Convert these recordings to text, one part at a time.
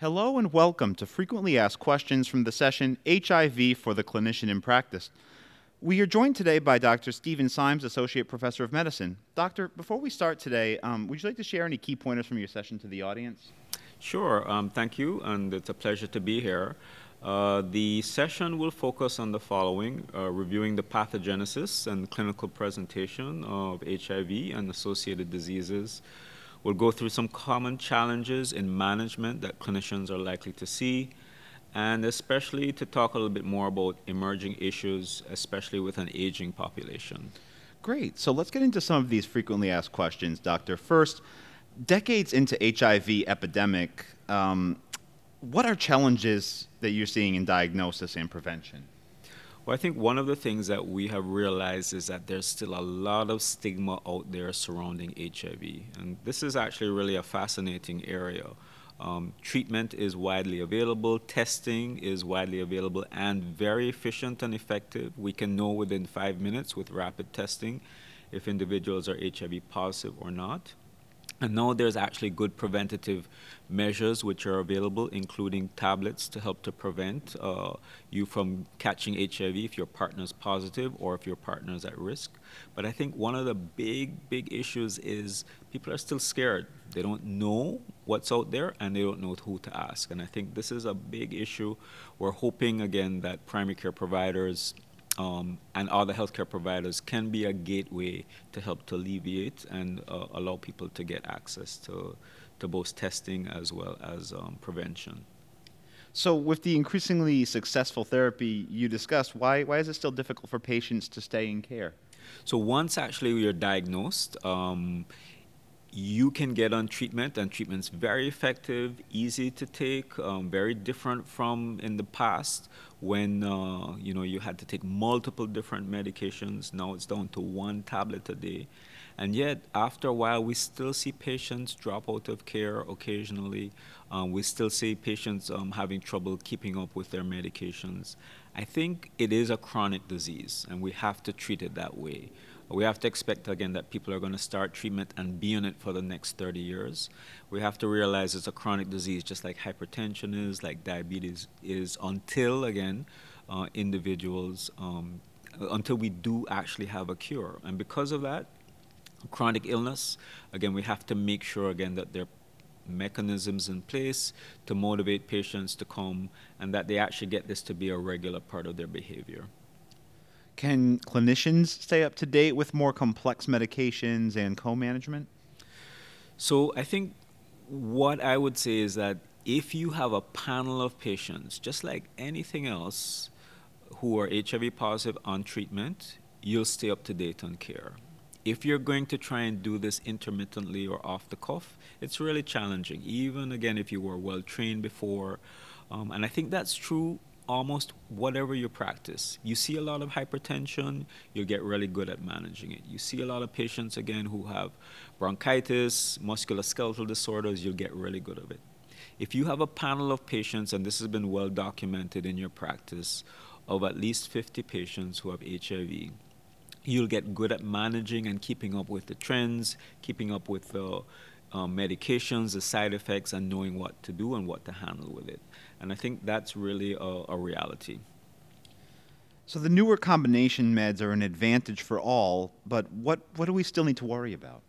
Hello and welcome to Frequently Asked Questions from the session HIV for the Clinician in Practice. We are joined today by Dr. Stephen Symes, Associate Professor of Medicine. Doctor, before we start today, um, would you like to share any key pointers from your session to the audience? Sure, um, thank you, and it's a pleasure to be here. Uh, the session will focus on the following uh, reviewing the pathogenesis and clinical presentation of HIV and associated diseases We'll go through some common challenges in management that clinicians are likely to see, and especially to talk a little bit more about emerging issues, especially with an aging population. Great. So let's get into some of these frequently asked questions, Doctor. First, decades into HIV epidemic, um, what are challenges that you're seeing in diagnosis and prevention? Well, I think one of the things that we have realized is that there's still a lot of stigma out there surrounding HIV. And this is actually really a fascinating area. Um, treatment is widely available, testing is widely available, and very efficient and effective. We can know within five minutes with rapid testing if individuals are HIV positive or not. And now there's actually good preventative measures which are available, including tablets to help to prevent uh, you from catching HIV if your partner is positive or if your partner is at risk. But I think one of the big, big issues is people are still scared. They don't know what's out there and they don't know who to ask. And I think this is a big issue. We're hoping, again, that primary care providers um, and other healthcare providers can be a gateway to help to alleviate and uh, allow people to get access to, to both testing as well as um, prevention. So, with the increasingly successful therapy you discussed, why, why is it still difficult for patients to stay in care? So, once actually you're diagnosed, um, you can get on treatment, and treatment's very effective, easy to take, um, very different from in the past when uh, you know you had to take multiple different medications. Now it's down to one tablet a day, and yet after a while we still see patients drop out of care occasionally. Um, we still see patients um, having trouble keeping up with their medications. I think it is a chronic disease, and we have to treat it that way we have to expect again that people are going to start treatment and be on it for the next 30 years. We have to realize it's a chronic disease, just like hypertension is, like diabetes is, until again, uh, individuals, um, until we do actually have a cure. And because of that, chronic illness, again, we have to make sure again that there are mechanisms in place to motivate patients to come and that they actually get this to be a regular part of their behavior. Can clinicians stay up to date with more complex medications and co management? So, I think what I would say is that if you have a panel of patients, just like anything else, who are HIV positive on treatment, you'll stay up to date on care. If you're going to try and do this intermittently or off the cuff, it's really challenging, even again if you were well trained before. Um, and I think that's true almost whatever you practice. You see a lot of hypertension, you'll get really good at managing it. You see a lot of patients, again, who have bronchitis, musculoskeletal disorders, you'll get really good at it. If you have a panel of patients, and this has been well documented in your practice, of at least 50 patients who have HIV, you'll get good at managing and keeping up with the trends, keeping up with the um, medications, the side effects, and knowing what to do and what to handle with it. And I think that's really a, a reality. So the newer combination meds are an advantage for all, but what, what do we still need to worry about?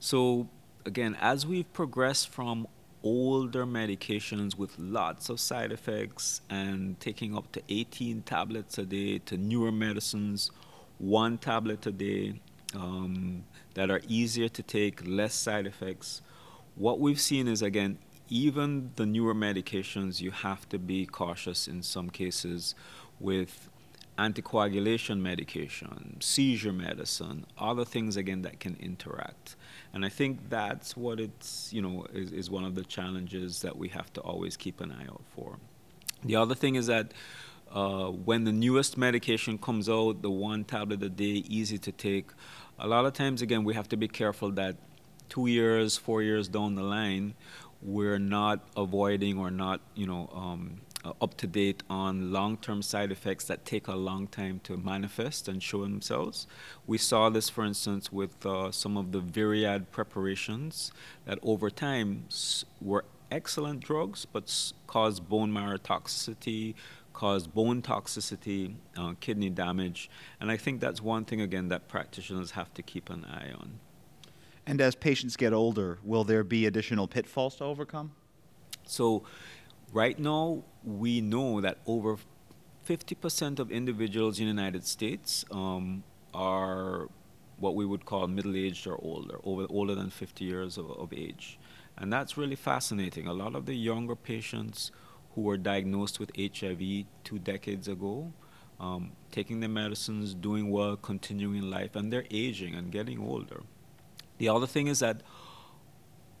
So again, as we've progressed from older medications with lots of side effects and taking up to 18 tablets a day to newer medicines, one tablet a day um, that are easier to take, less side effects. What we've seen is again even the newer medications, you have to be cautious in some cases with anticoagulation medication, seizure medicine, other things again that can interact. And I think that's what it's, you know, is, is one of the challenges that we have to always keep an eye out for. The other thing is that uh, when the newest medication comes out, the one tablet a day, easy to take, a lot of times, again, we have to be careful that two years, four years down the line, we're not avoiding or not, you know, um, uh, up to date on long-term side effects that take a long time to manifest and show themselves. We saw this, for instance, with uh, some of the Viread preparations that over time were excellent drugs, but s- cause bone marrow toxicity, cause bone toxicity, uh, kidney damage. And I think that's one thing, again, that practitioners have to keep an eye on. And as patients get older, will there be additional pitfalls to overcome? So, right now, we know that over 50% of individuals in the United States um, are what we would call middle aged or older, over, older than 50 years of, of age. And that's really fascinating. A lot of the younger patients who were diagnosed with HIV two decades ago, um, taking their medicines, doing well, continuing life, and they're aging and getting older. The other thing is that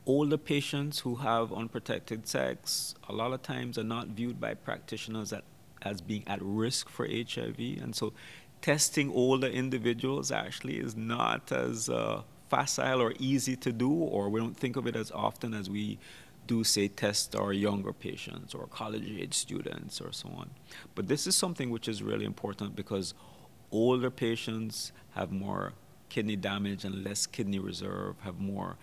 older patients who have unprotected sex a lot of times are not viewed by practitioners at, as being at risk for HIV. And so testing older individuals actually is not as uh, facile or easy to do, or we don't think of it as often as we do, say, test our younger patients or college age students or so on. But this is something which is really important because older patients have more kidney damage and less kidney reserve, have more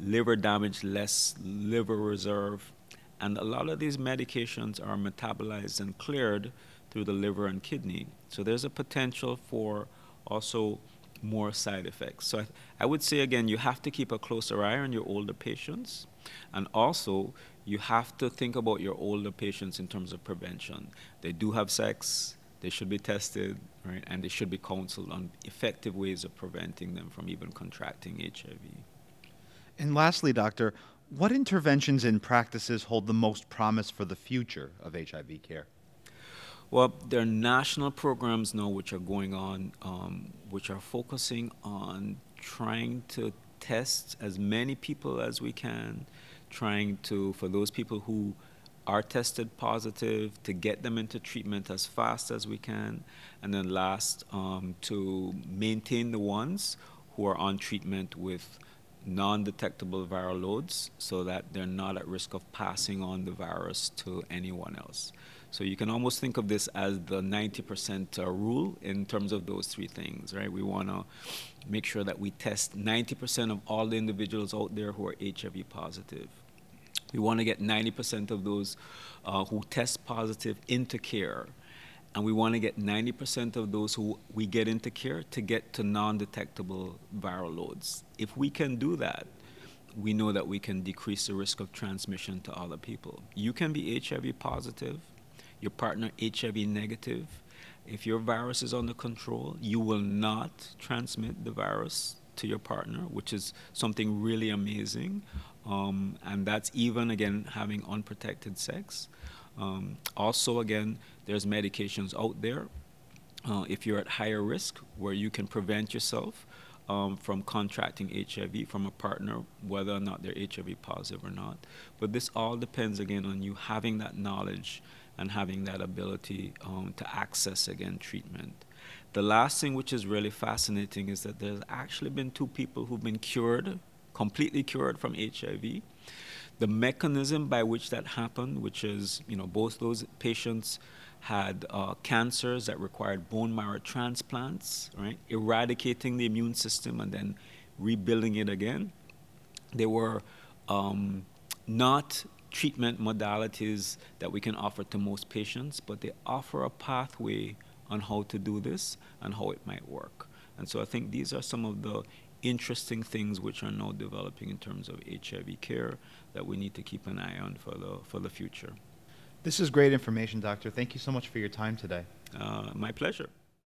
liver damage, less liver reserve. And a lot of these medications are metabolized and cleared through the liver and kidney. So there's a potential for also more side effects. So I, I, would say again, you have to keep a closer eye on your older patients, and also you have to think about your older patients in terms of prevention. They do have sex, they should be tested, right, and they should be counseled on effective ways of preventing them from even contracting HIV. And lastly, doctor, what interventions and practices hold the most promise for the future of HIV care? Well, there are national programs now which are going on, um, which are focusing on trying to test as many people as we can, trying to, for those people who are tested positive, to get them into treatment as fast as we can, and then last, um, to maintain the ones who are on treatment with non detectable viral loads so that they're not at risk of passing on the virus to anyone else. So you can almost think of this as the 90% uh, rule in terms of those three things, right? We want to make sure that we test 90% of all the individuals out there who are HIV positive. We want to get 90% of those uh, who test positive into care. And we want to get 90% of those who we get into care to get to non detectable viral loads. If we can do that, we know that we can decrease the risk of transmission to other people. You can be HIV positive, your partner HIV negative. If your virus is under control, you will not transmit the virus to your partner, which is something really amazing. Um, and that's even, again, having unprotected sex. Um, also, again, there's medications out there uh, if you're at higher risk where you can prevent yourself um, from contracting HIV from a partner, whether or not they're HIV positive or not. But this all depends, again, on you having that knowledge and having that ability um, to access, again, treatment. The last thing which is really fascinating is that there's actually been two people who've been cured, completely cured from HIV the mechanism by which that happened, which is, you know, both those patients had uh, cancers that required bone marrow transplants, right? Eradicating the immune system and then rebuilding it again. They were um, not treatment modalities that we can offer to most patients, but they offer a pathway on how to do this and how it might work. And so I think these are some of the interesting things which are now developing in terms of HIV care that we need to keep an eye on for the, for the future. This is great information, Doctor. Thank you so much for your time today. Uh, my pleasure.